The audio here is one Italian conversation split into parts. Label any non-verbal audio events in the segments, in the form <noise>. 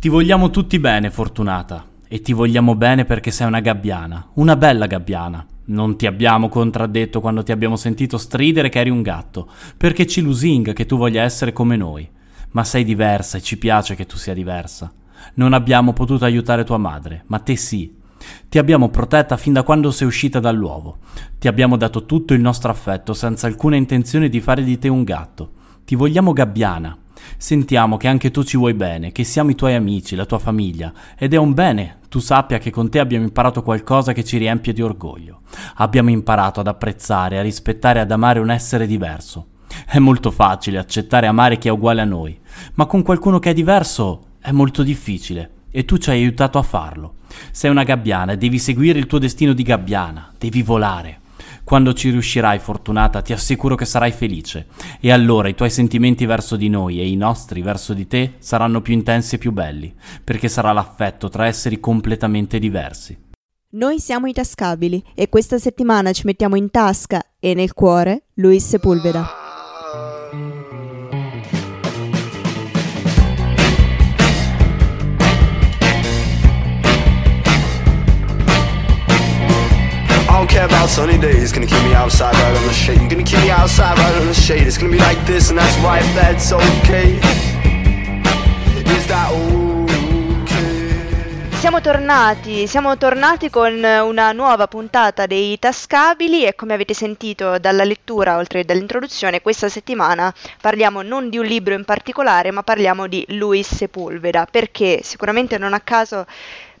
Ti vogliamo tutti bene, Fortunata, e ti vogliamo bene perché sei una gabbiana, una bella gabbiana. Non ti abbiamo contraddetto quando ti abbiamo sentito stridere che eri un gatto, perché ci lusinga che tu voglia essere come noi. Ma sei diversa e ci piace che tu sia diversa. Non abbiamo potuto aiutare tua madre, ma te sì. Ti abbiamo protetta fin da quando sei uscita dall'uovo. Ti abbiamo dato tutto il nostro affetto senza alcuna intenzione di fare di te un gatto. Ti vogliamo gabbiana. Sentiamo che anche tu ci vuoi bene, che siamo i tuoi amici, la tua famiglia, ed è un bene tu sappia che con te abbiamo imparato qualcosa che ci riempie di orgoglio. Abbiamo imparato ad apprezzare, a rispettare e ad amare un essere diverso. È molto facile accettare e amare chi è uguale a noi, ma con qualcuno che è diverso è molto difficile e tu ci hai aiutato a farlo. Sei una gabbiana e devi seguire il tuo destino di gabbiana, devi volare. Quando ci riuscirai, Fortunata, ti assicuro che sarai felice. E allora i tuoi sentimenti verso di noi e i nostri verso di te saranno più intensi e più belli, perché sarà l'affetto tra esseri completamente diversi. Noi siamo i tascabili e questa settimana ci mettiamo in tasca e nel cuore Luis Sepulveda. Sunny days. Gonna keep me outside right on the shade. You're gonna keep me outside right on the shade. It's gonna be like this, and that's right, that's okay. Is that okay? Siamo tornati, siamo tornati con una nuova puntata dei Tascabili e come avete sentito dalla lettura, oltre che dall'introduzione, questa settimana parliamo non di un libro in particolare, ma parliamo di Luis Sepulveda, perché sicuramente non a caso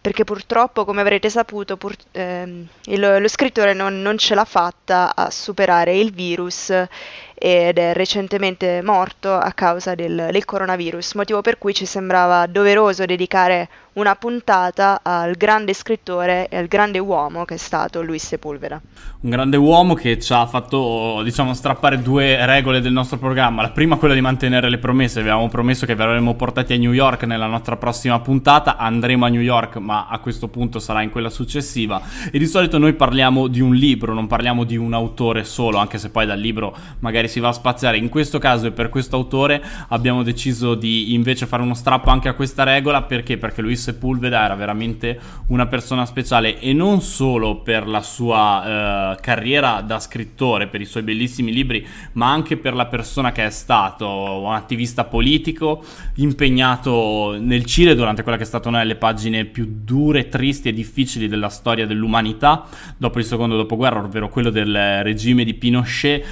perché purtroppo, come avrete saputo, pur, ehm, il, lo scrittore non, non, ce l'ha fatta a superare il virus ed è recentemente morto a causa del, del coronavirus, motivo per cui ci sembrava doveroso dedicare una puntata al grande scrittore e al grande uomo che è stato Luis Sepulveda. Un grande uomo che ci ha fatto, diciamo, strappare due regole del nostro programma. La prima quella di mantenere le promesse. Avevamo promesso che vi avremmo portati a New York nella nostra prossima puntata. Andremo a New York, ma a questo punto sarà in quella successiva. E di solito noi parliamo di un libro, non parliamo di un autore solo, anche se poi dal libro magari si va a spaziare. In questo caso e per questo autore abbiamo deciso di invece fare uno strappo anche a questa regola perché? Perché Luis Sepulveda era veramente una persona speciale e non solo per la sua eh, carriera da scrittore, per i suoi bellissimi libri, ma anche per la persona che è stato, un attivista politico impegnato nel Cile durante quella che è stata una delle pagine più dure, tristi e difficili della storia dell'umanità dopo il secondo dopoguerra, ovvero quello del regime di Pinochet.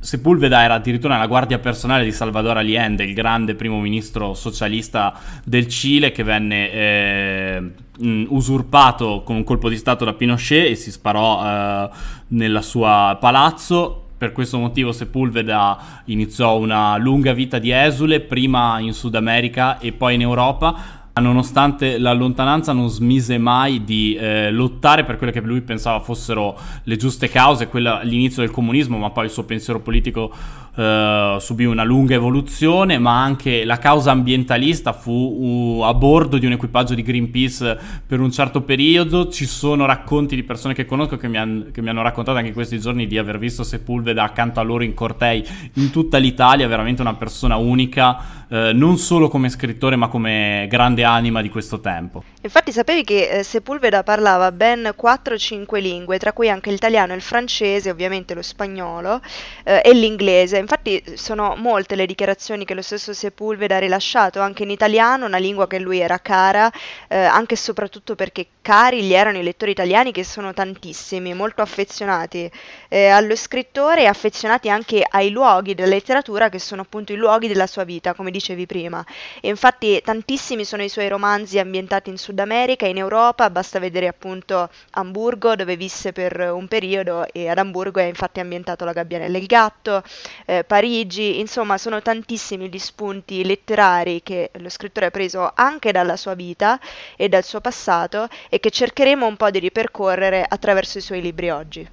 Sepulveda era addirittura nella guardia personale di Salvador Allende, il grande primo ministro socialista del Cile che venne eh, eh, usurpato con un colpo di stato da Pinochet e si sparò eh, nel suo palazzo. Per questo motivo Sepulveda iniziò una lunga vita di esule, prima in Sud America e poi in Europa nonostante la lontananza non smise mai di eh, lottare per quelle che lui pensava fossero le giuste cause, quella, l'inizio del comunismo, ma poi il suo pensiero politico eh, subì una lunga evoluzione, ma anche la causa ambientalista fu uh, a bordo di un equipaggio di Greenpeace per un certo periodo. Ci sono racconti di persone che conosco che mi, han, che mi hanno raccontato anche in questi giorni di aver visto Sepulveda accanto a loro in cortei in tutta l'Italia, veramente una persona unica, eh, non solo come scrittore, ma come grande anima di questo tempo. Infatti sapevi che eh, Sepulveda parlava ben 4-5 lingue, tra cui anche l'italiano, il francese, ovviamente lo spagnolo eh, e l'inglese. Infatti sono molte le dichiarazioni che lo stesso Sepulveda ha rilasciato anche in italiano, una lingua che lui era cara, eh, anche e soprattutto perché cari gli erano i lettori italiani che sono tantissimi, molto affezionati eh, allo scrittore e affezionati anche ai luoghi della letteratura che sono appunto i luoghi della sua vita, come dicevi prima. E infatti tantissimi sono i suoi romanzi ambientati in Sud America, in Europa, basta vedere appunto Amburgo dove visse per un periodo e ad Amburgo è infatti ambientato la gabbianella e gatto, eh, Parigi, insomma sono tantissimi gli spunti letterari che lo scrittore ha preso anche dalla sua vita e dal suo passato che cercheremo un po' di ripercorrere attraverso i suoi libri oggi.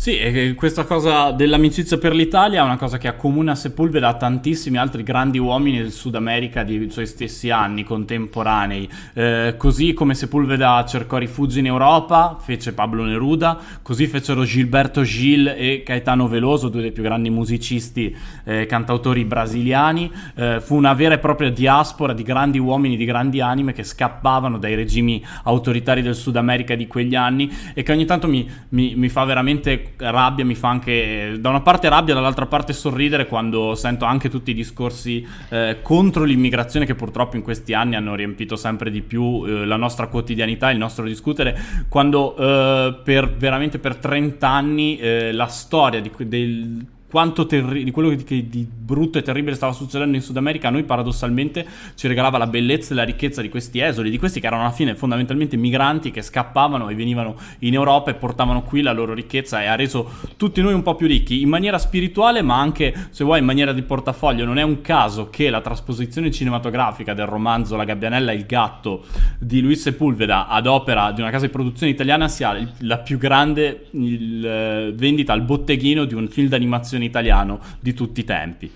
Sì, e questa cosa dell'amicizia per l'Italia è una cosa che accomuna Sepulveda a tantissimi altri grandi uomini del Sud America di suoi stessi anni, contemporanei. Eh, così come Sepulveda cercò rifugio in Europa, fece Pablo Neruda, così fecero Gilberto Gil e Caetano Veloso, due dei più grandi musicisti eh, cantautori brasiliani. Eh, fu una vera e propria diaspora di grandi uomini, di grandi anime che scappavano dai regimi autoritari del Sud America di quegli anni e che ogni tanto mi, mi, mi fa veramente rabbia, mi fa anche da una parte rabbia, dall'altra parte sorridere quando sento anche tutti i discorsi eh, contro l'immigrazione che purtroppo in questi anni hanno riempito sempre di più eh, la nostra quotidianità, il nostro discutere, quando eh, per veramente per 30 anni eh, la storia di, del quanto terri- di quello che di brutto e terribile stava succedendo in Sud America, a noi paradossalmente ci regalava la bellezza e la ricchezza di questi esuli, di questi che erano alla fine fondamentalmente migranti che scappavano e venivano in Europa e portavano qui la loro ricchezza e ha reso tutti noi un po' più ricchi in maniera spirituale, ma anche se vuoi in maniera di portafoglio. Non è un caso che la trasposizione cinematografica del romanzo La gabbianella e il gatto di Luis Sepulveda ad opera di una casa di produzione italiana sia la più grande il, eh, vendita al botteghino di un film d'animazione televisione italiano di tutti i tempi.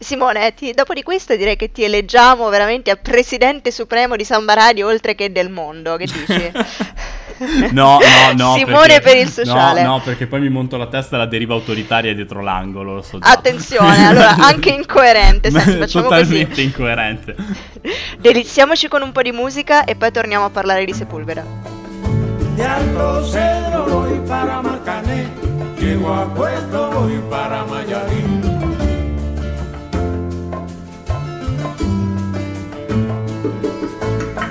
Simone, ti, dopo di questo direi che ti eleggiamo veramente a presidente supremo di Samba Radio oltre che del mondo, che dici? <laughs> no, no, no. <laughs> Simone perché, per il sociale. No, no, perché poi mi monto la testa e la deriva autoritaria dietro l'angolo, lo so già. Attenzione, allora, <laughs> anche incoerente, senti, facciamo Totalmente così. incoerente. Deliziamoci con un po' di musica e poi torniamo a parlare di Sepulveda. Llego a Puerto, voy para Mayarín.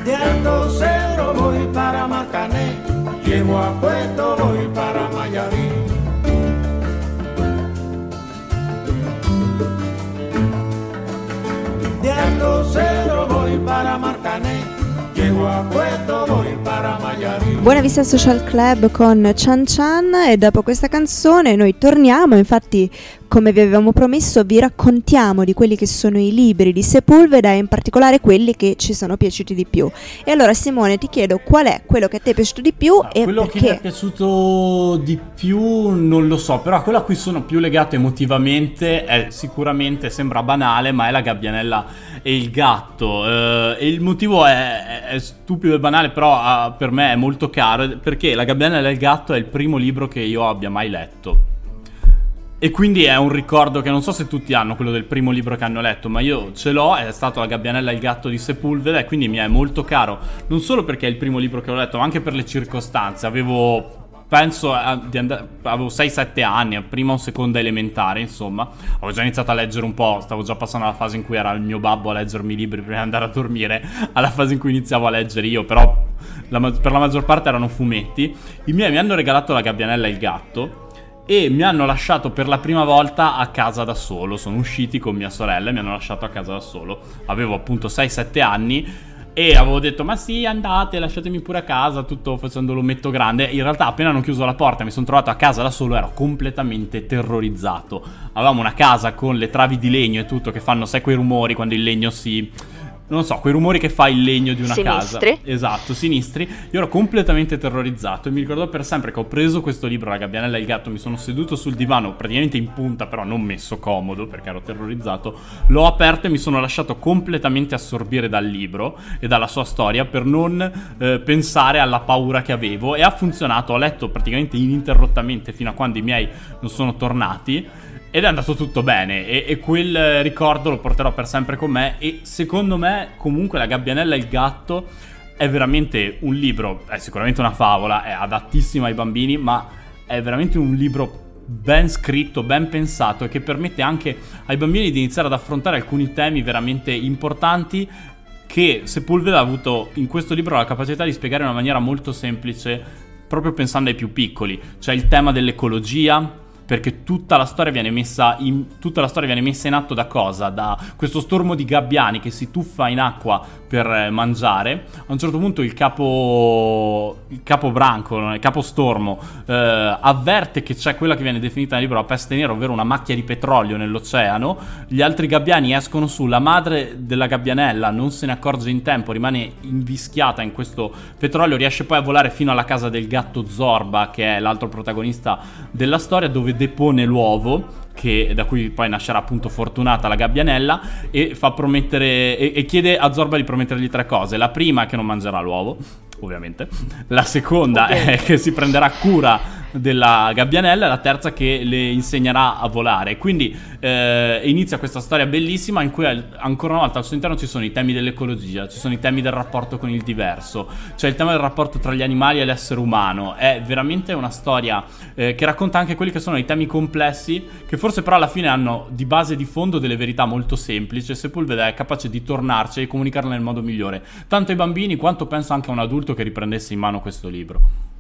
De Alto Cedro voy para Marcané, llego a Puerto, voy para Mayarín. De Alto Cedro voy para Marcané, Buona Vista Social Club con Chan Chan e dopo questa canzone noi torniamo, infatti come vi avevamo promesso vi raccontiamo di quelli che sono i libri di Sepulveda e in particolare quelli che ci sono piaciuti di più. E allora Simone ti chiedo qual è quello che a te è piaciuto di più allora, e quello perché? che mi è piaciuto di più non lo so, però quello a cui sono più legato emotivamente è sicuramente, sembra banale, ma è la gabbianella e il gatto. Uh, e il motivo è, è, stupido e banale, però uh, per me è molto caro, perché La gabbianella e il gatto è il primo libro che io abbia mai letto. E quindi è un ricordo che non so se tutti hanno, quello del primo libro che hanno letto, ma io ce l'ho, è stato La gabbianella e il gatto di Sepulveda e quindi mi è molto caro, non solo perché è il primo libro che ho letto, ma anche per le circostanze. Avevo penso di andare avevo 6-7 anni, prima o seconda elementare, insomma. Avevo già iniziato a leggere un po', stavo già passando alla fase in cui era il mio babbo a leggermi i libri prima di andare a dormire, alla fase in cui iniziavo a leggere io, però la, per la maggior parte erano fumetti. I miei mi hanno regalato la gabbianella e il gatto e mi hanno lasciato per la prima volta a casa da solo. Sono usciti con mia sorella e mi hanno lasciato a casa da solo. Avevo appunto 6-7 anni e avevo detto ma sì andate lasciatemi pure a casa tutto facendo l'ometto grande in realtà appena hanno chiuso la porta mi sono trovato a casa da solo ero completamente terrorizzato avevamo una casa con le travi di legno e tutto che fanno sai quei rumori quando il legno si non so, quei rumori che fa il legno di una sinistri. casa. Esatto, sinistri. Io ero completamente terrorizzato e mi ricordo per sempre che ho preso questo libro, La gabbianella e il gatto, mi sono seduto sul divano, praticamente in punta, però non messo comodo perché ero terrorizzato. L'ho aperto e mi sono lasciato completamente assorbire dal libro e dalla sua storia per non eh, pensare alla paura che avevo e ha funzionato. Ho letto praticamente ininterrottamente fino a quando i miei non sono tornati ed è andato tutto bene e, e, quel ricordo lo porterò per sempre con me e secondo me comunque La gabbianella e il gatto è veramente un libro, è sicuramente una favola, è adattissima ai bambini, ma è veramente un libro ben scritto, ben pensato e che permette anche ai bambini di iniziare ad affrontare alcuni temi veramente importanti che Sepulveda ha avuto in questo libro la capacità di spiegare in una maniera molto semplice proprio pensando ai più piccoli, cioè il tema dell'ecologia, perché tutta la storia viene messa in, storia viene messa in atto da cosa? Da questo stormo di gabbiani che si tuffa in acqua per eh, mangiare. A un certo punto il capo, il capo branco, il capo stormo, eh, avverte che c'è quella che viene definita nel libro la peste nera, ovvero una macchia di petrolio nell'oceano. Gli altri gabbiani escono su, la madre della gabbianella non se ne accorge in tempo, rimane invischiata in questo petrolio, riesce poi a volare fino alla casa del gatto Zorba, che è l'altro protagonista della storia, dove depone l'uovo che, da cui poi nascerà appunto Fortunata la gabbianella e fa promettere e, e chiede a Zorba di promettergli tre cose. La prima è che non mangerà l'uovo, ovviamente. La seconda okay. è che si prenderà cura della gabbianella e la terza che le insegnerà a volare. Quindi eh, inizia questa storia bellissima in cui ancora una volta al suo interno ci sono i temi dell'ecologia, ci sono i temi del rapporto con il diverso, c'è il tema del rapporto tra gli animali e l'essere umano. È veramente una storia eh, che racconta anche quelli che sono i temi complessi, che forse però alla fine hanno di base e di fondo delle verità molto semplici. Sepulveda è capace di tornarci e comunicarle nel modo migliore, tanto ai bambini quanto penso anche a un adulto che riprendesse in mano questo libro.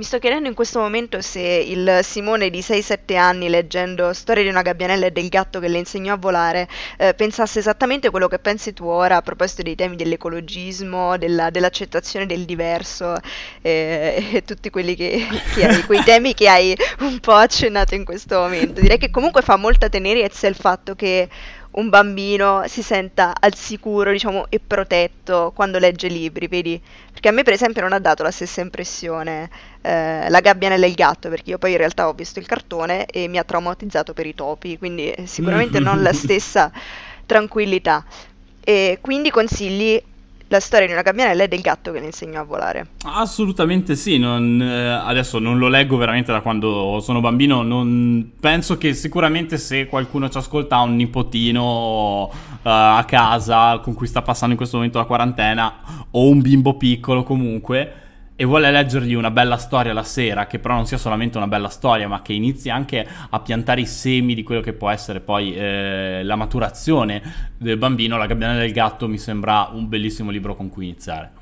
Mi sto chiedendo in questo momento se il Simone di 6-7 anni, leggendo Storia di una gabbianella e del gatto che le insegnò a volare, eh, pensasse esattamente quello che pensi tu ora a proposito dei temi dell'ecologismo, della, dell'accettazione del diverso eh, e tutti quelli che, che hai, quei temi che hai un po' accennato in questo momento. Direi che comunque fa molta tenerezza il fatto che un bambino si senta al sicuro, diciamo, e protetto quando legge libri, vedi? Perché a me, per esempio, non ha dato la stessa impressione eh, la gabbianella e il gatto, perché io poi in realtà ho visto il cartone e mi ha traumatizzato per i topi, quindi sicuramente non la <laughs> stessa tranquillità. E quindi consigli la storia di una gabbianella e del gatto che le insegnò a volare. Assolutamente sì, non, eh, adesso non lo leggo veramente da quando sono bambino, non, penso che sicuramente se qualcuno ci ascolta ha un nipotino uh, a casa con cui sta passando in questo momento la quarantena o un bimbo piccolo comunque e vuole leggergli una bella storia la sera, che però non sia solamente una bella storia, ma che inizi anche a piantare i semi di quello che può essere poi eh, la maturazione del bambino, La gabbiana del gatto mi sembra un bellissimo libro con cui iniziare.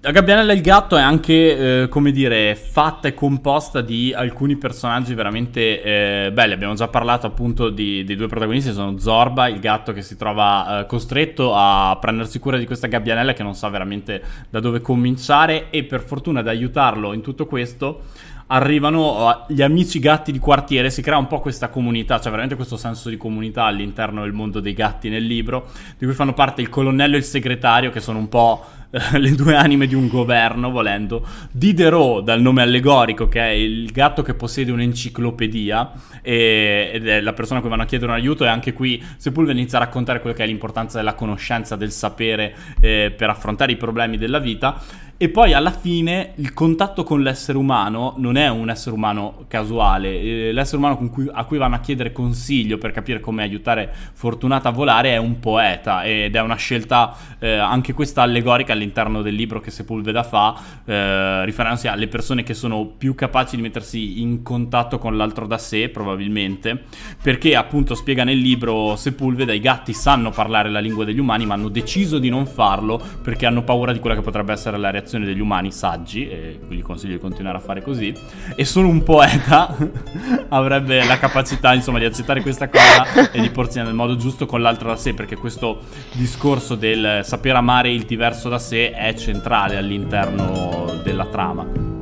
La Gabbianella e il gatto è anche, eh, come dire, fatta e composta di alcuni personaggi veramente eh, belli. Abbiamo già parlato appunto di, dei due protagonisti, sono Zorba, il gatto che si trova eh, costretto a prendersi cura di questa gabbianella che non sa veramente da dove cominciare e per fortuna ad aiutarlo in tutto questo arrivano gli amici gatti di quartiere, si crea un po' questa comunità, c'è veramente questo senso di comunità all'interno del mondo dei gatti nel libro, di cui fanno parte il colonnello e il segretario che sono un po' <laughs> le due anime di un governo, volendo. Diderot, dal nome allegorico, che è il gatto che possiede un'enciclopedia e, ed è la persona a cui vanno a chiedere un aiuto. E anche qui Sepulveda inizia a raccontare quello che è l'importanza della conoscenza, del sapere eh, per affrontare i problemi della vita. E poi alla fine il contatto con l'essere umano non è un essere umano casuale, eh, l'essere umano cui, a cui vanno a chiedere consiglio per capire come aiutare Fortunata a volare è un poeta ed è una scelta eh, anche questa allegorica all'interno del libro che Sepulveda fa, eh, riferendosi alle persone che sono più capaci di mettersi in contatto con l'altro da sé probabilmente, perché appunto spiega nel libro Sepulveda i gatti sanno parlare la lingua degli umani ma hanno deciso di non farlo perché hanno paura di quella che potrebbe essere la reazione reazione degli umani saggi, e quindi consiglio di continuare a fare così, e solo un poeta <laughs> avrebbe la capacità insomma di accettare questa cosa e di porsi nel modo giusto con l'altro da sé, perché questo discorso del saper amare il diverso da sé è centrale all'interno della trama.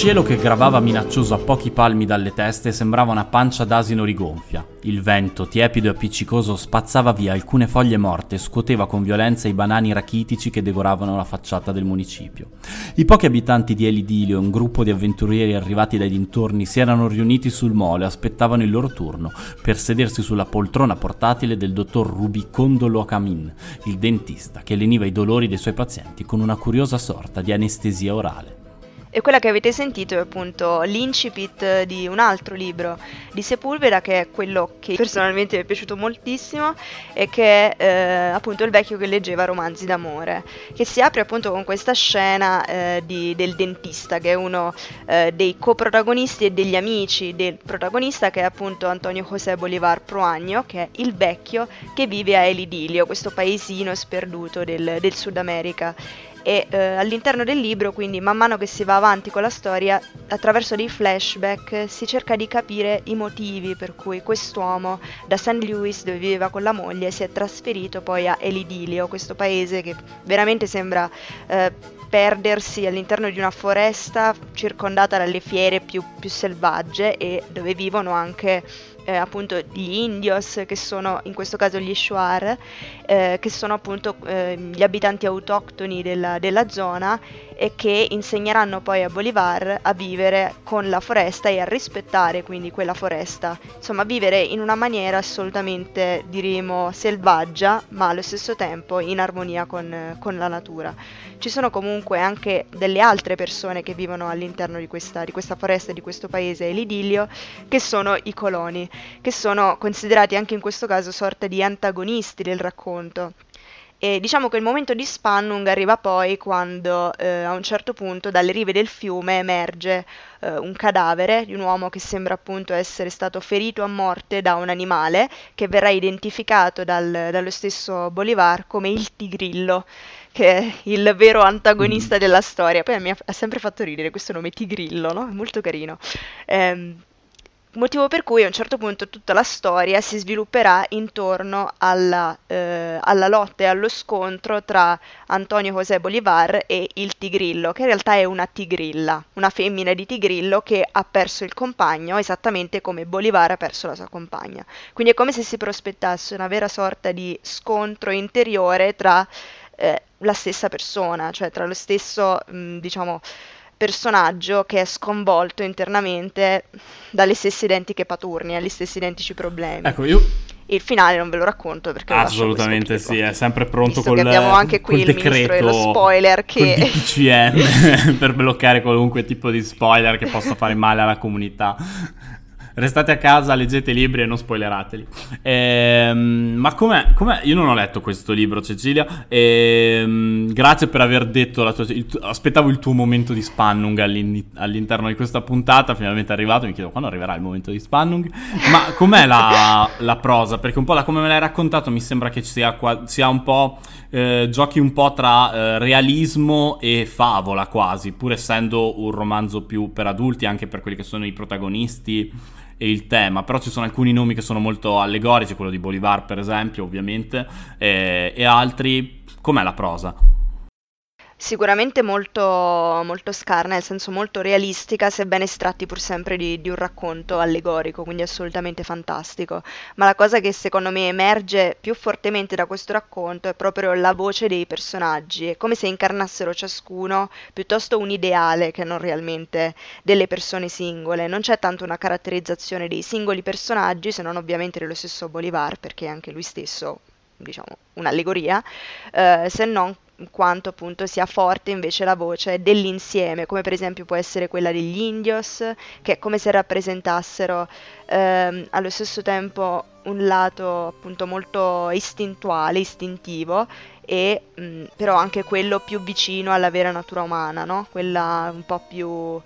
Cielo che gravava minaccioso a pochi palmi dalle teste sembrava una pancia d'asino rigonfia. Il vento, tiepido e appiccicoso, spazzava via alcune foglie morte e scuoteva con violenza i banani rachitici che devoravano la facciata del municipio. I pochi abitanti di Elidilio e un gruppo di avventurieri arrivati dai dintorni si erano riuniti sul molo e aspettavano il loro turno per sedersi sulla poltrona portatile del dottor Rubicondo Locamin, il dentista che leniva i dolori dei suoi pazienti con una curiosa sorta di anestesia orale. E quella che avete sentito è appunto l'incipit di un altro libro di Sepulveda, che è quello che personalmente mi è piaciuto moltissimo e che è eh, appunto il vecchio che leggeva romanzi d'amore, che si apre appunto con questa scena eh, di, del dentista, che è uno eh, dei coprotagonisti e degli amici del protagonista, che è appunto Antonio José Bolivar Proagno, che è il vecchio che vive a El Idilio, questo paesino sperduto del, del Sud America e eh, all'interno del libro, quindi man mano che si va avanti con la storia, attraverso dei flashback si cerca di capire i motivi per cui quest'uomo da St. Louis, dove viveva con la moglie, si è trasferito poi a Elidilio, questo paese che veramente sembra eh, perdersi all'interno di una foresta circondata dalle fiere più, più selvagge e dove vivono anche eh, appunto gli indios, che sono in questo caso gli Shuar, eh, che sono appunto eh, gli abitanti autoctoni della, della zona e che insegneranno poi a Bolivar a vivere con la foresta e a rispettare quindi quella foresta, insomma vivere in una maniera assolutamente diremo selvaggia ma allo stesso tempo in armonia con, con la natura. Ci sono comunque anche delle altre persone che vivono all'interno di questa, di questa foresta, di questo paese, l'idillio, che sono i coloni, che sono considerati anche in questo caso sorta di antagonisti del racconto. E diciamo che il momento di Spannung arriva poi quando eh, a un certo punto dalle rive del fiume emerge eh, un cadavere di un uomo che sembra appunto essere stato ferito a morte da un animale che verrà identificato dal, dallo stesso Bolivar come il tigrillo che è il vero antagonista mm. della storia. Poi mi ha, ha, sempre fatto ridere questo nome Tigrillo, no? È molto carino. Ehm, Motivo per cui a un certo punto tutta la storia si svilupperà intorno alla, eh, alla lotta e allo scontro tra Antonio José Bolivar e il tigrillo, che in realtà è una tigrilla, una femmina di tigrillo che ha perso il compagno esattamente come Bolivar ha perso la sua compagna. Quindi è come se si prospettasse una vera sorta di scontro interiore tra eh, la stessa persona, cioè tra lo stesso, mh, diciamo, personaggio che è sconvolto internamente dalle stesse identiche paturnie, agli stessi identici problemi. Ecco, io il finale non ve lo racconto perché assolutamente sì, è sempre pronto con abbiamo anche qui il decreto, dello spoiler che DPCM <laughs> <laughs> per bloccare qualunque tipo di spoiler che possa fare male alla comunità. Restate a casa, leggete i libri e non spoilerateli. Ehm, ma com'è, com'è? Io non ho letto questo libro, Cecilia. Ehm, grazie per aver detto la tua. Il, aspettavo il tuo momento di Spannung all'interno di questa puntata. Finalmente è arrivato. Mi chiedo quando arriverà il momento di Spannung. Ma com'è la, la prosa? Perché un po' da come me l'hai raccontato mi sembra che sia, sia un po'. Eh, giochi un po' tra eh, realismo e favola quasi, pur essendo un romanzo più per adulti, anche per quelli che sono i protagonisti il tema, però ci sono alcuni nomi che sono molto allegorici, quello di Bolivar per esempio ovviamente, e, e altri, com'è la prosa? Sicuramente molto, molto scarna, nel senso molto realistica, sebbene estratti pur sempre di, di, un racconto allegorico, quindi assolutamente fantastico. Ma la cosa che secondo me emerge più fortemente da questo racconto è proprio la voce dei personaggi, è come se incarnassero ciascuno piuttosto un ideale che non realmente delle persone singole. Non c'è tanto una caratterizzazione dei singoli personaggi, se non ovviamente dello stesso Bolivar, perché anche lui stesso diciamo, un'allegoria, eh, se non quanto appunto sia forte invece la voce dell'insieme, come per esempio può essere quella degli indios, che è come se rappresentassero ehm, allo stesso tempo un lato appunto molto istintuale, istintivo, e mh, però anche quello più vicino alla vera natura umana, no? quella un po' più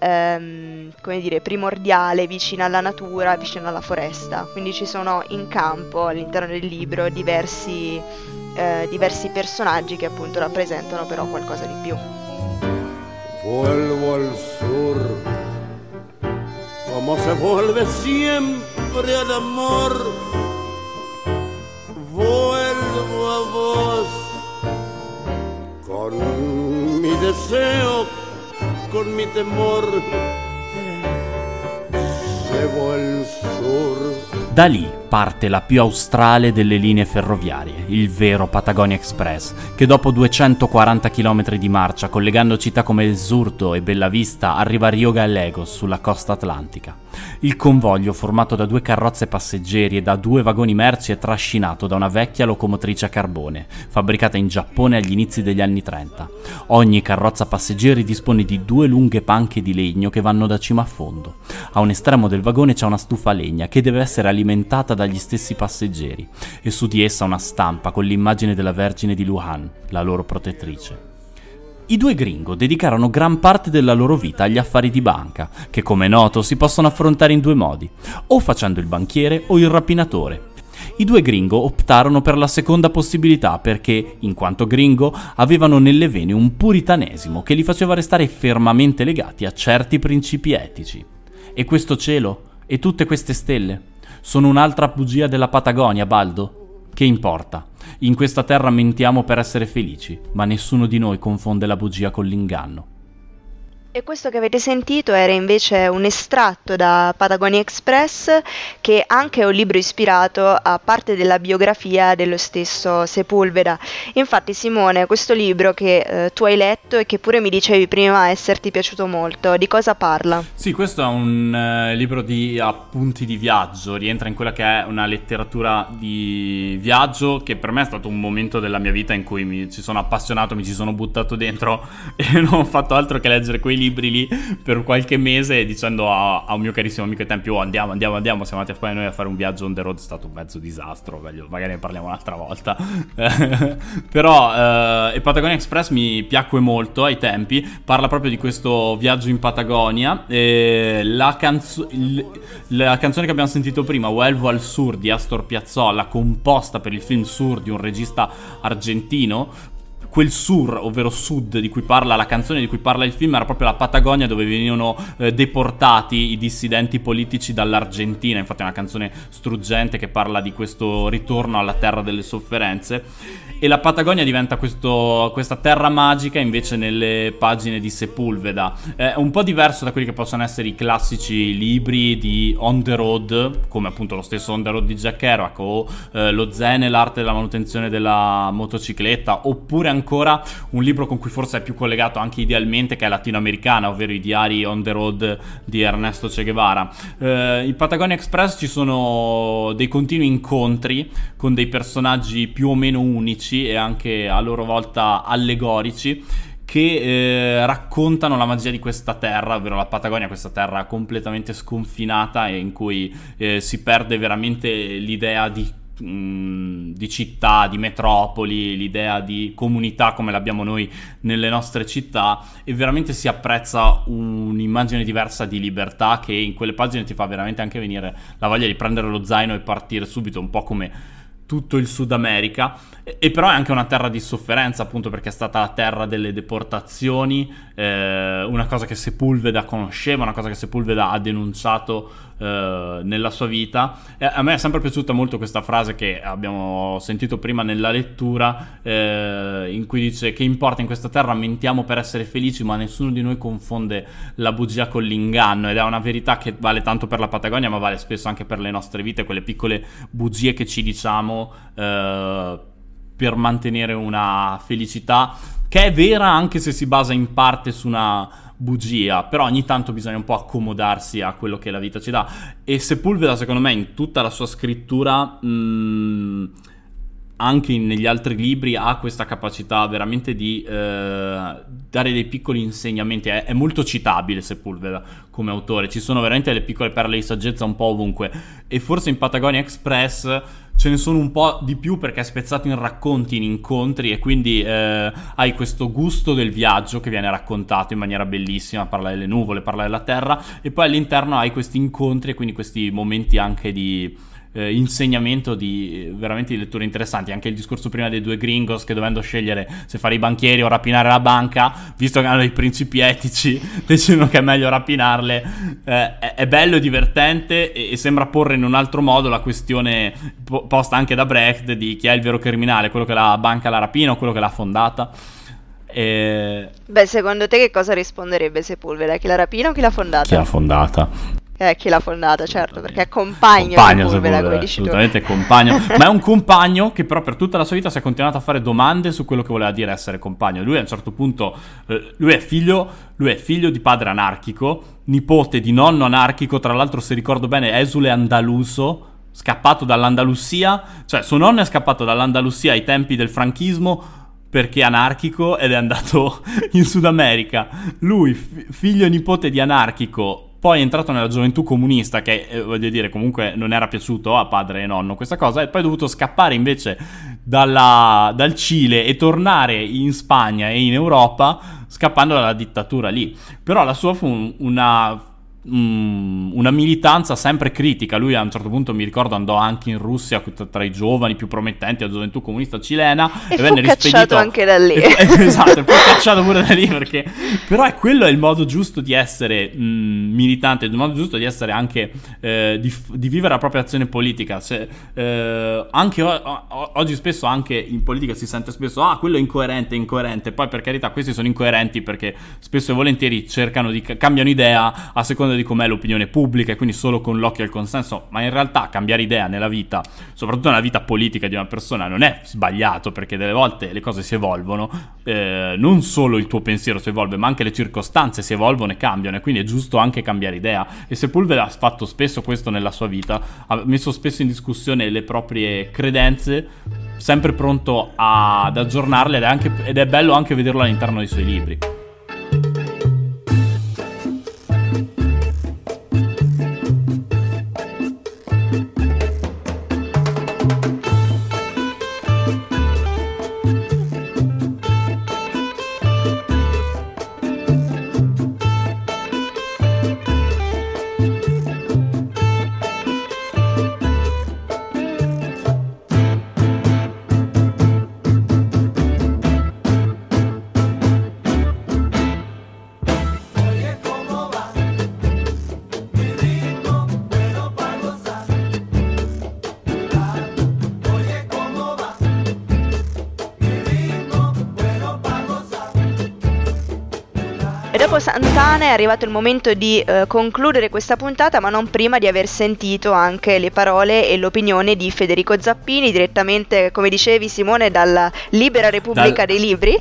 ehm, come dire, primordiale, vicina alla natura, vicino alla foresta. Quindi ci sono in campo all'interno del libro diversi, eh, diversi personaggi che appunto rappresentano però qualcosa di più. Vuelvo al sur, como se vuelve siempre el amor. Vuelvo a vos con mi deseo con mi temor llevo el sur. Da lì parte la più australe delle linee ferroviarie, il vero Patagonia Express, che dopo 240 km di marcia, collegando città come El Surto e Bella Vista, arriva a Rio Gallegos, sulla costa atlantica. Il convoglio, formato da due carrozze passeggeri e da due vagoni merci, è trascinato da una vecchia locomotrice a carbone, fabbricata in Giappone agli inizi degli anni 30. Ogni carrozza passeggeri dispone di due lunghe panche di legno che vanno da cima a fondo. A un estremo del vagone c'è una stufa legna che deve essere alimentata dagli stessi passeggeri e su di essa una stampa con l'immagine della Vergine di Luhan, la loro protettrice. I due gringo dedicarono gran parte della loro vita agli affari di banca, che come è noto si possono affrontare in due modi, o facendo il banchiere o il rapinatore. I due gringo optarono per la seconda possibilità perché, in quanto gringo, avevano nelle vene un puritanesimo che li faceva restare fermamente legati a certi principi etici. E questo cielo? E tutte queste stelle? Sono un'altra bugia della Patagonia, Baldo? Che importa? In questa terra mentiamo per essere felici, ma nessuno di noi confonde la bugia con l'inganno. E questo che avete sentito era invece un estratto da Patagonia Express, che anche è un libro ispirato a parte della biografia dello stesso Sepulveda. Infatti, Simone, questo libro che eh, tu hai letto e che pure mi dicevi prima esserti piaciuto molto, di cosa parla? Sì, questo è un uh, libro di appunti di viaggio, rientra in quella che è una letteratura di viaggio che per me è stato un momento della mia vita in cui mi ci sono appassionato, mi ci sono buttato dentro <laughs> e non ho fatto altro che leggere quei libri lì per qualche mese dicendo a, a un mio carissimo amico ai tempi oh andiamo andiamo andiamo siamo andati a fare noi a fare un viaggio on the road è stato un mezzo disastro meglio, magari ne parliamo un'altra volta. <laughs> Però eh, Patagonia Express mi piacque molto ai tempi parla proprio di questo viaggio in Patagonia e la, canzo- il, la canzone che abbiamo sentito prima Vuelvo al Sur di Astor Piazzolla composta per il film Sur di un regista argentino quel sur, ovvero sud di cui parla la canzone, di cui parla il film, era proprio la Patagonia dove venivano eh, deportati i dissidenti politici dall'Argentina. Infatti è una canzone struggente che parla di questo ritorno alla terra delle sofferenze. E la Patagonia diventa questo, questa terra magica invece nelle pagine di Sepulveda. È un po' diverso da quelli che possono essere i classici libri di On the Road, come appunto lo stesso On the Road di Jack Kerouac, o eh, Lo Zen e l'arte della manutenzione della motocicletta, oppure ancora un libro con cui forse è più collegato anche idealmente, che è latinoamericana, ovvero i diari On the Road di Ernesto Che Guevara. Eh, in Patagonia Express ci sono dei continui incontri con dei personaggi più o meno unici e anche a loro volta allegorici che eh, raccontano la magia di questa terra, ovvero la Patagonia, questa terra completamente sconfinata e in cui eh, si perde veramente l'idea di, di, città, di metropoli, l'idea di comunità come l'abbiamo noi nelle nostre città e veramente si apprezza un'immagine diversa di libertà che in quelle pagine ti fa veramente anche venire la voglia di prendere lo zaino e partire subito, un po' come tutto il Sud America. E, e, però è anche una terra di sofferenza appunto perché è stata la terra delle deportazioni eh, una cosa che Sepulveda conosceva una cosa che Sepulveda ha denunciato eh, nella sua vita. E a me è sempre piaciuta molto questa frase che abbiamo sentito prima nella lettura eh, in cui dice che importa in questa terra mentiamo per essere felici ma nessuno di noi confonde la bugia con l'inganno ed è una verità che vale tanto per la Patagonia ma vale spesso anche per le nostre vite quelle piccole bugie che ci diciamo eh, per mantenere una felicità che è vera anche se si basa in parte su una bugia, però ogni tanto bisogna un po' accomodarsi a quello che la vita ci dà. E Sepulveda, secondo me, in tutta la sua scrittura, mh, mm, anche negli altri libri, ha questa capacità veramente di eh, dare dei piccoli insegnamenti. È, è, molto citabile Sepulveda come autore, ci sono veramente delle piccole perle di saggezza un po' ovunque. E forse in Patagonia Express ce ne sono un po' di più perché è spezzato in racconti, in incontri e quindi eh, hai questo gusto del viaggio che viene raccontato in maniera bellissima, parla delle nuvole, parla della terra e poi all'interno hai questi incontri e quindi questi momenti anche di eh, insegnamento di veramente di letture interessanti. Anche il discorso prima dei due gringos che dovendo scegliere se fare i banchieri o rapinare la banca, visto che hanno dei principi etici, <laughs> decidono che è meglio rapinarle. Eh, è, è, bello e divertente e, e, sembra porre in un altro modo la questione po- posta anche da Brecht di chi è il vero criminale, quello che la banca la rapina o quello che l'ha fondata. E... Beh, secondo te che cosa risponderebbe Sepulveda? Chi la rapina o chi l'ha fondata? Chi l'ha fondata. È chi l'ha fondata, certo, perché è compagno, compagno di Sepulveda, come dici tu. assolutamente compagno, <laughs> ma è un compagno che però per tutta la sua vita si è continuato a fare domande su quello che voleva dire essere compagno. Lui a un certo punto, eh, lui, è figlio, lui è figlio di padre anarchico, nipote di nonno anarchico, tra l'altro se ricordo bene esule andaluso, scappato dall'Andalusia, cioè suo nonno è scappato dall'Andalusia ai tempi del franchismo perché è anarchico ed è andato <laughs> in Sud America. Lui, f- figlio e nipote di anarchico, poi è entrato nella gioventù comunista, che eh, voglio dire, comunque non era piaciuto a padre e nonno questa cosa, e poi è dovuto scappare invece dalla, dal Cile e tornare in Spagna e in Europa scappando dalla dittatura lì. Però la sua fu una una militanza sempre critica. Lui a un certo punto, mi ricordo, andò anche in Russia tra i giovani più promettenti della gioventù comunista cilena e, e venne rispedito anche da lì. <laughs> esatto, fu <laughs> cacciato pure da lì perché però è quello è il modo giusto di essere mh, mm, militante, il modo giusto di essere anche eh, di, di, vivere la propria azione politica. Se, eh, anche o, o, oggi spesso anche in politica si sente spesso "Ah, quello è incoerente, incoerente". Poi per carità, questi sono incoerenti perché spesso e volentieri cercano di cambiano idea a seconda seconda di com'è l'opinione pubblica e quindi solo con l'occhio al consenso, ma in realtà cambiare idea nella vita, soprattutto nella vita politica di una persona, non è sbagliato perché delle volte le cose si evolvono, eh, non solo il tuo pensiero si evolve, ma anche le circostanze si evolvono e cambiano e quindi è giusto anche cambiare idea. E Sepulveda ha fatto spesso questo nella sua vita, ha messo spesso in discussione le proprie credenze, sempre pronto ad aggiornarle ed è, anche, ed è bello anche vederlo all'interno dei suoi libri. Santana è arrivato il momento di eh, concludere questa puntata, ma non prima di aver sentito anche le parole e l'opinione di Federico Zappini, direttamente, come dicevi Simone, dalla Libera Repubblica Dal... dei Libri.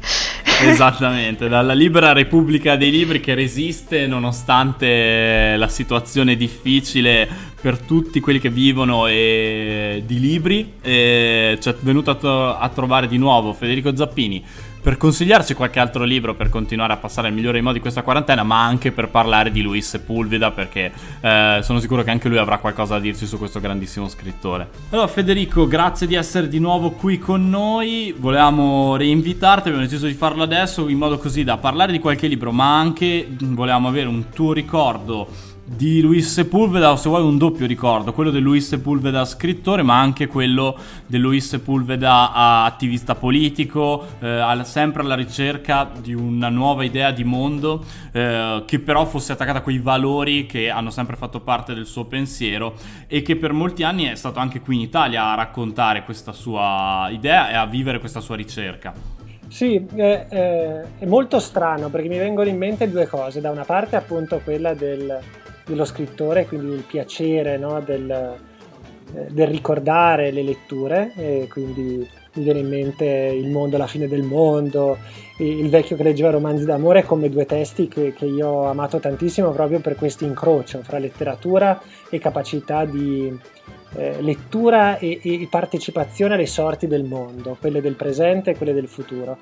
Esattamente, dalla Libera Repubblica dei Libri che resiste nonostante la situazione difficile per tutti quelli che vivono e... di libri. E ci è venuto a, to- a trovare di nuovo Federico Zappini per consigliarci qualche altro libro per continuare a passare il migliore modo di questa quarantena, ma anche per parlare di Luis Sepulveda, perché eh, sono sicuro che anche lui avrà qualcosa da dirci su questo grandissimo scrittore. Allora, Federico, grazie di essere di nuovo qui con noi. Volevamo reinvitarti, abbiamo deciso di farlo adesso in modo così da parlare di qualche libro, ma anche volevamo avere un tuo ricordo di Luis Sepulveda, o se vuoi un doppio ricordo, quello di Luis Sepulveda scrittore, ma anche quello di Luis Sepulveda attivista politico, eh, sempre alla ricerca di una nuova idea di mondo, eh, che però fosse attaccata a quei valori che hanno sempre fatto parte del suo pensiero e che per molti anni è stato anche qui in Italia a raccontare questa sua idea e a vivere questa sua ricerca. Sì, è, è, è molto strano perché mi vengono in mente due cose. Da una parte appunto quella del, dello scrittore, quindi il piacere no, del, eh, del, ricordare le letture, e quindi mi viene in mente Il mondo alla fine del mondo, il vecchio che leggeva romanzi d'amore come due testi che, che io ho amato tantissimo proprio per questo incrocio fra letteratura e capacità di eh, lettura e, e, partecipazione alle sorti del mondo, quelle del presente e quelle del futuro.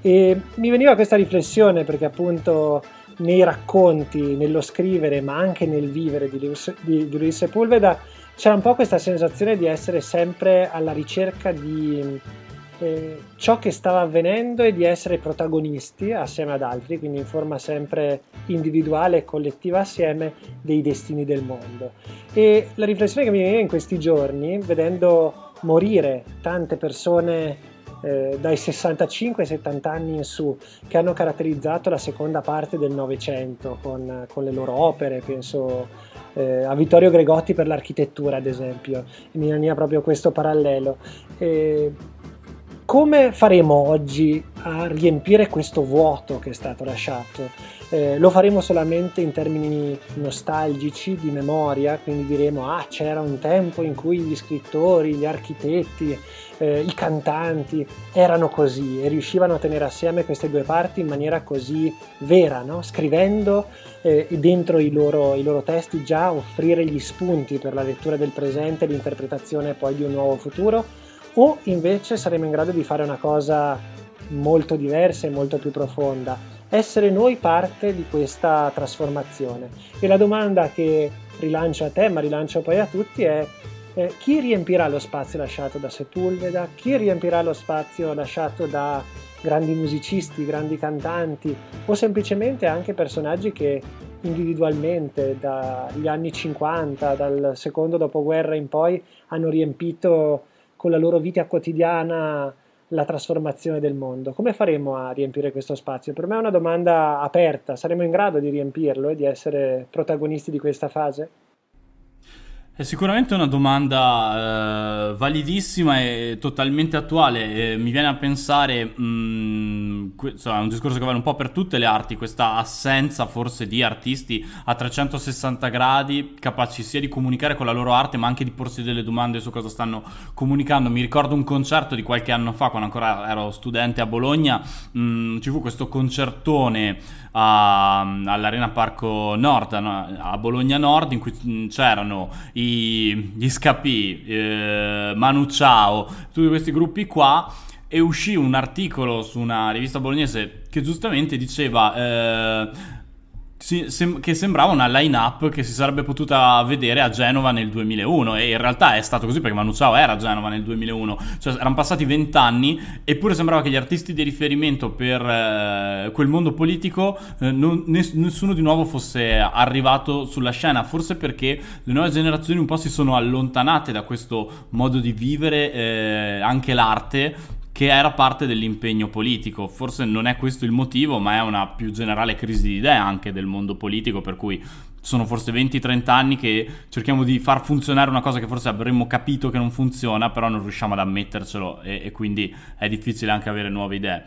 E mi veniva questa riflessione perché appunto nei racconti, nello scrivere, ma anche nel vivere di Luis, di, di Luis Sepulveda, c'era un po' questa sensazione di essere sempre alla ricerca di eh, ciò che stava avvenendo e di essere protagonisti assieme ad altri, quindi in forma sempre individuale e collettiva assieme dei destini del mondo. E la riflessione che mi viene in questi giorni, vedendo morire tante persone eh, dai 65 ai 70 anni in su, che hanno caratterizzato la seconda parte del Novecento con, con, le loro opere, penso eh, a Vittorio Gregotti per l'architettura ad esempio, mi veniva proprio questo parallelo. E come faremo oggi a riempire questo vuoto che è stato lasciato? Eh, lo faremo solamente in termini nostalgici, di memoria, quindi diremo ah c'era un tempo in cui gli scrittori, gli architetti, eh, i cantanti erano così e riuscivano a tenere assieme queste due parti in maniera così vera, no? scrivendo eh, dentro i loro, i loro testi già offrire gli spunti per la lettura del presente e l'interpretazione poi di un nuovo futuro o invece saremo in grado di fare una cosa molto diversa e molto più profonda, essere noi parte di questa trasformazione. E la domanda che rilancio a te, ma rilancio poi a tutti, è eh, chi riempirà lo spazio lasciato da Sepulveda? Chi riempirà lo spazio lasciato da grandi musicisti, grandi cantanti o semplicemente anche personaggi che individualmente dagli anni 50, dal secondo dopoguerra in poi, hanno riempito con la loro vita quotidiana la trasformazione del mondo. Come faremo a riempire questo spazio? Per me è una domanda aperta, saremo in grado di riempirlo e di essere protagonisti di questa fase? È sicuramente una domanda eh, validissima e totalmente attuale. Eh, mi viene a pensare, mh, mm, insomma, è un discorso che vale un po' per tutte le arti, questa assenza forse di artisti a 360 gradi, capaci sia di comunicare con la loro arte, ma anche di porsi delle domande su cosa stanno comunicando. Mi ricordo un concerto di qualche anno fa, quando ancora ero studente a Bologna, mh, mm, ci fu questo concertone a, all'Arena Parco Nord, a Bologna Nord, in cui mm, c'erano i, gli Scapì, eh, Manu Ciao, tutti questi gruppi qua e uscì un articolo su una rivista bolognese che giustamente diceva eh, si, sem- che sembrava una line-up che si sarebbe potuta vedere a Genova nel 2001 e in realtà è stato così perché Manu Chao era a Genova nel 2001, cioè erano passati vent'anni eppure sembrava che gli artisti di riferimento per eh, quel mondo politico eh, non, ness- nessuno di nuovo fosse arrivato sulla scena, forse perché le nuove generazioni un po' si sono allontanate da questo modo di vivere eh, anche l'arte che era parte dell'impegno politico. Forse non è questo il motivo, ma è una più generale crisi di idee anche del mondo politico, per cui sono forse 20-30 anni che cerchiamo di far funzionare una cosa che forse avremmo capito che non funziona, però non riusciamo ad ammettercelo e, e quindi è difficile anche avere nuove idee.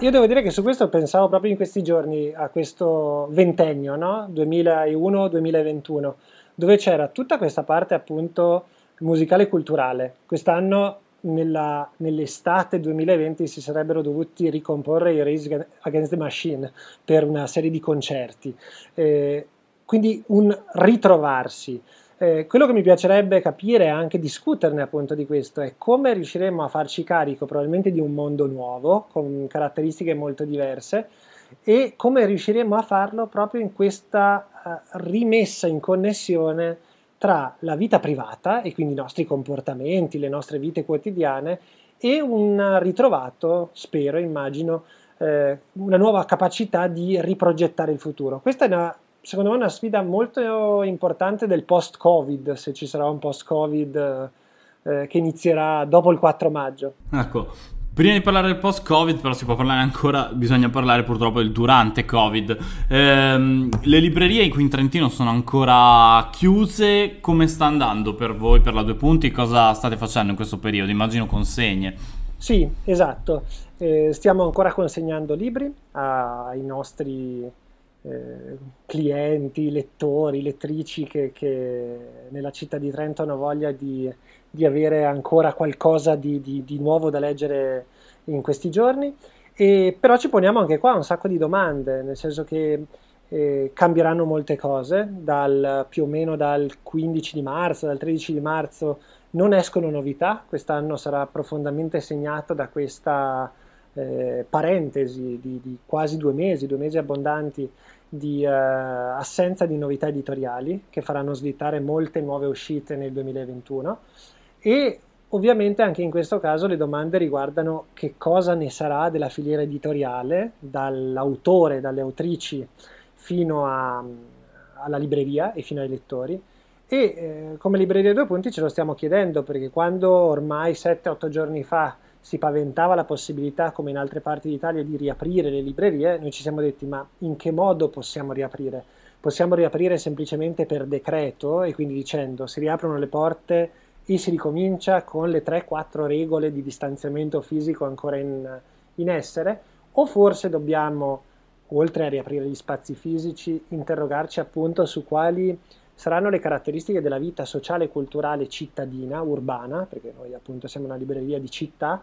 Io devo dire che su questo pensavo proprio in questi giorni a questo ventennio, no? 2001-2021, dove c'era tutta questa parte appunto musicale e culturale. Quest'anno nella, nell'estate 2020 si sarebbero dovuti ricomporre i Race Against the Machine per una serie di concerti. Eh, quindi un ritrovarsi. Eh, quello che mi piacerebbe capire e anche discuterne appunto di questo è come riusciremo a farci carico probabilmente di un mondo nuovo con caratteristiche molto diverse e come riusciremo a farlo proprio in questa uh, rimessa in connessione tra la vita privata e quindi i nostri comportamenti, le nostre vite quotidiane e un ritrovato, spero, immagino, eh, una nuova capacità di riprogettare il futuro. Questa è una, secondo me una sfida molto importante del post-Covid, se ci sarà un post-Covid eh, che inizierà dopo il 4 maggio. Ecco, Prima di parlare del post-Covid, però si può parlare ancora, bisogna parlare purtroppo del durante Covid. Ehm, le librerie qui in Trentino sono ancora chiuse, come sta andando per voi, per la due punti? Cosa state facendo in questo periodo? Immagino consegne. Sì, esatto. Eh, stiamo ancora consegnando libri ai nostri eh, clienti, lettori, lettrici che, che, nella città di Trento hanno voglia di, di avere ancora qualcosa di, di, di, nuovo da leggere in questi giorni. E, però ci poniamo anche qua un sacco di domande, nel senso che eh, cambieranno molte cose, dal, più o meno dal 15 di marzo, dal 13 di marzo non escono novità, quest'anno sarà profondamente segnato da questa eh, parentesi di, di, quasi due mesi, due mesi abbondanti di eh, assenza di novità editoriali che faranno slittare molte nuove uscite nel 2021 e ovviamente anche in questo caso le domande riguardano che cosa ne sarà della filiera editoriale dall'autore, dalle autrici fino a, alla libreria e fino ai lettori e eh, come libreria due punti ce lo stiamo chiedendo perché quando ormai 7-8 giorni fa si paventava la possibilità, come in altre parti d'Italia, di riaprire le librerie, noi ci siamo detti ma in che modo possiamo riaprire? Possiamo riaprire semplicemente per decreto e quindi dicendo si riaprono le porte e si ricomincia con le 3-4 regole di distanziamento fisico ancora in, in essere, o forse dobbiamo, oltre a riaprire gli spazi fisici, interrogarci appunto su quali saranno le caratteristiche della vita sociale culturale cittadina, urbana, perché noi appunto siamo una libreria di città,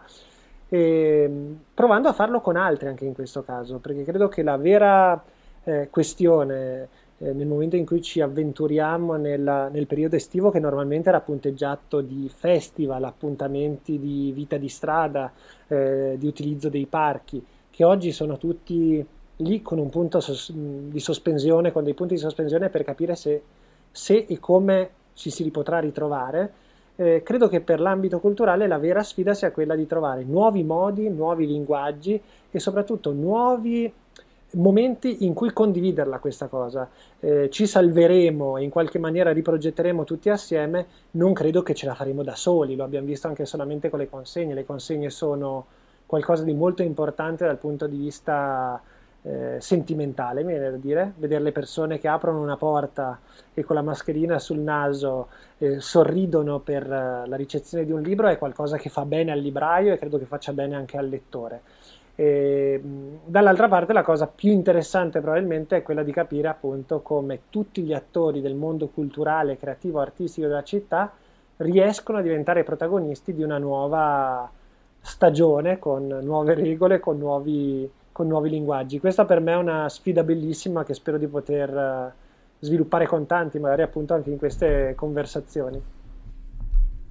e, provando a farlo con altri anche in questo caso, perché credo che la vera eh, questione eh, nel momento in cui ci avventuriamo nella, nel periodo estivo che normalmente era punteggiato di festival, appuntamenti di vita di strada, eh, di utilizzo dei parchi, che oggi sono tutti lì con un punto sos- di sospensione, con dei punti di sospensione per capire se, se e come ci si potrà ritrovare eh, credo che per l'ambito culturale la vera sfida sia quella di trovare nuovi modi, nuovi linguaggi e soprattutto nuovi momenti in cui condividerla questa cosa. Eh, ci salveremo e in qualche maniera riprogetteremo tutti assieme, non credo che ce la faremo da soli, lo abbiamo visto anche solamente con le consegne. Le consegne sono qualcosa di molto importante dal punto di vista eh, sentimentale, mi viene da dire, vedere le persone che aprono una porta e con la mascherina sul naso eh, sorridono per uh, la ricezione di un libro è qualcosa che fa bene al libraio e credo che faccia bene anche al lettore. E, dall'altra parte la cosa più interessante probabilmente è quella di capire appunto come tutti gli attori del mondo culturale, creativo, artistico della città riescono a diventare protagonisti di una nuova stagione con nuove regole, con nuovi con nuovi linguaggi. Questa per me è una sfida bellissima che spero di poter eh, sviluppare con tanti, magari appunto anche in queste conversazioni.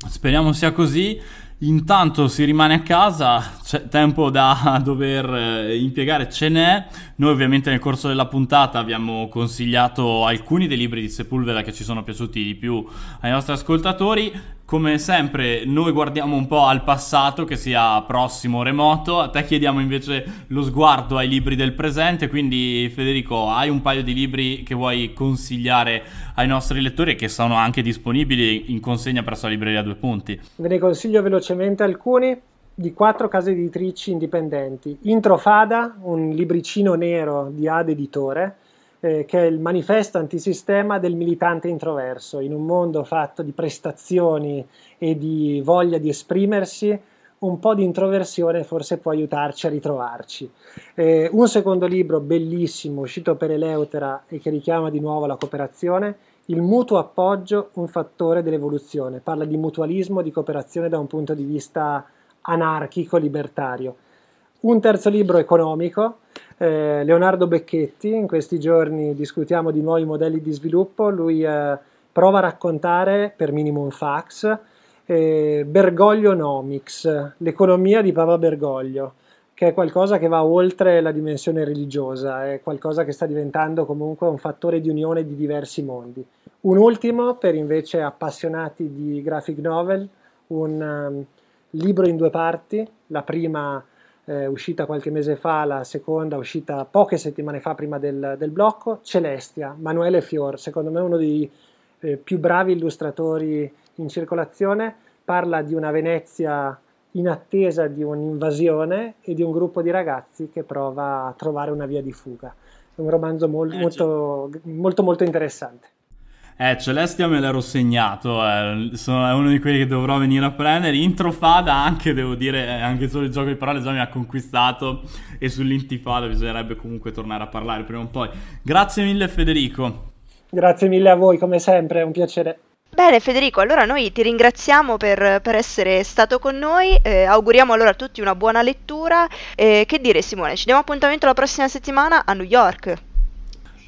Speriamo sia così. Intanto si rimane a casa, c'è tempo da <laughs> dover eh, impiegare, ce n'è. Noi ovviamente nel corso della puntata abbiamo consigliato alcuni dei libri di Sepulveda che ci sono piaciuti di più ai nostri ascoltatori. Come sempre noi guardiamo un po' al passato, che sia prossimo o remoto, a te chiediamo invece lo sguardo ai libri del presente, quindi Federico hai un paio di libri che vuoi consigliare ai nostri lettori e che sono anche disponibili in consegna presso la libreria Due Punti? Ve ne consiglio velocemente alcuni di quattro case editrici indipendenti. Introfada, un libricino nero di Ad Editore, eh, che è il manifesto antisistema del militante introverso. In un mondo fatto di prestazioni e di voglia di esprimersi, un po' di introversione forse può aiutarci a ritrovarci. Eh, un secondo libro bellissimo, uscito per Eleutera e che richiama di nuovo la cooperazione, Il mutuo appoggio, un fattore dell'evoluzione. Parla di mutualismo, di cooperazione da un punto di vista anarchico, libertario. Un terzo libro economico, eh, Leonardo Becchetti, in questi giorni discutiamo di nuovi modelli di sviluppo, lui eh, prova a raccontare per Minimum Fax eh, Bergoglio Nomics, l'economia di Papa Bergoglio, che è qualcosa che va oltre la dimensione religiosa, è qualcosa che sta diventando comunque un fattore di unione di diversi mondi. Un ultimo per invece appassionati di graphic novel, un um, libro in due parti, la prima eh, uscita qualche mese fa, la seconda uscita poche settimane fa prima del, del blocco, Celestia, Manuele Fior, secondo me uno dei eh, più bravi illustratori in circolazione, parla di una Venezia in attesa di un'invasione e di un gruppo di ragazzi che prova a trovare una via di fuga. È un romanzo mol- eh, molto, molto, molto interessante. Eh, Celestia me l'ero segnato, eh. Sono, è uno di quelli che dovrò venire a prendere. Introfada anche, devo dire, eh, anche solo il gioco di parole già mi ha conquistato e sull'intifada bisognerebbe comunque tornare a parlare prima o poi. Grazie mille Federico. Grazie mille a voi, come sempre, è un piacere. Bene Federico, allora noi ti ringraziamo per, per essere stato con noi, eh, auguriamo allora a tutti una buona lettura. Eh, che dire Simone, ci diamo appuntamento la prossima settimana a New York.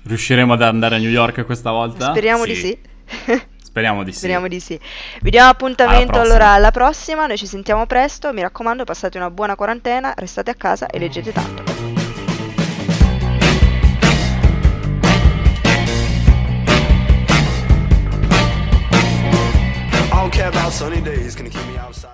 Riusciremo ad andare a New York questa volta? Speriamo sì. di sì. <laughs> Speriamo di sì. Speriamo di sì. Vi diamo appuntamento alla allora alla prossima, noi ci sentiamo presto, mi raccomando passate una buona quarantena, restate a casa e leggete tanto. I don't care about sunny days, you keep me outside?